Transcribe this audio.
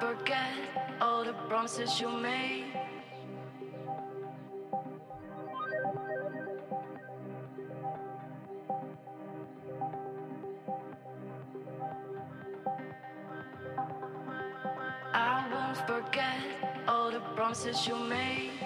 forget all the promises you made. I won't forget all the promises you made.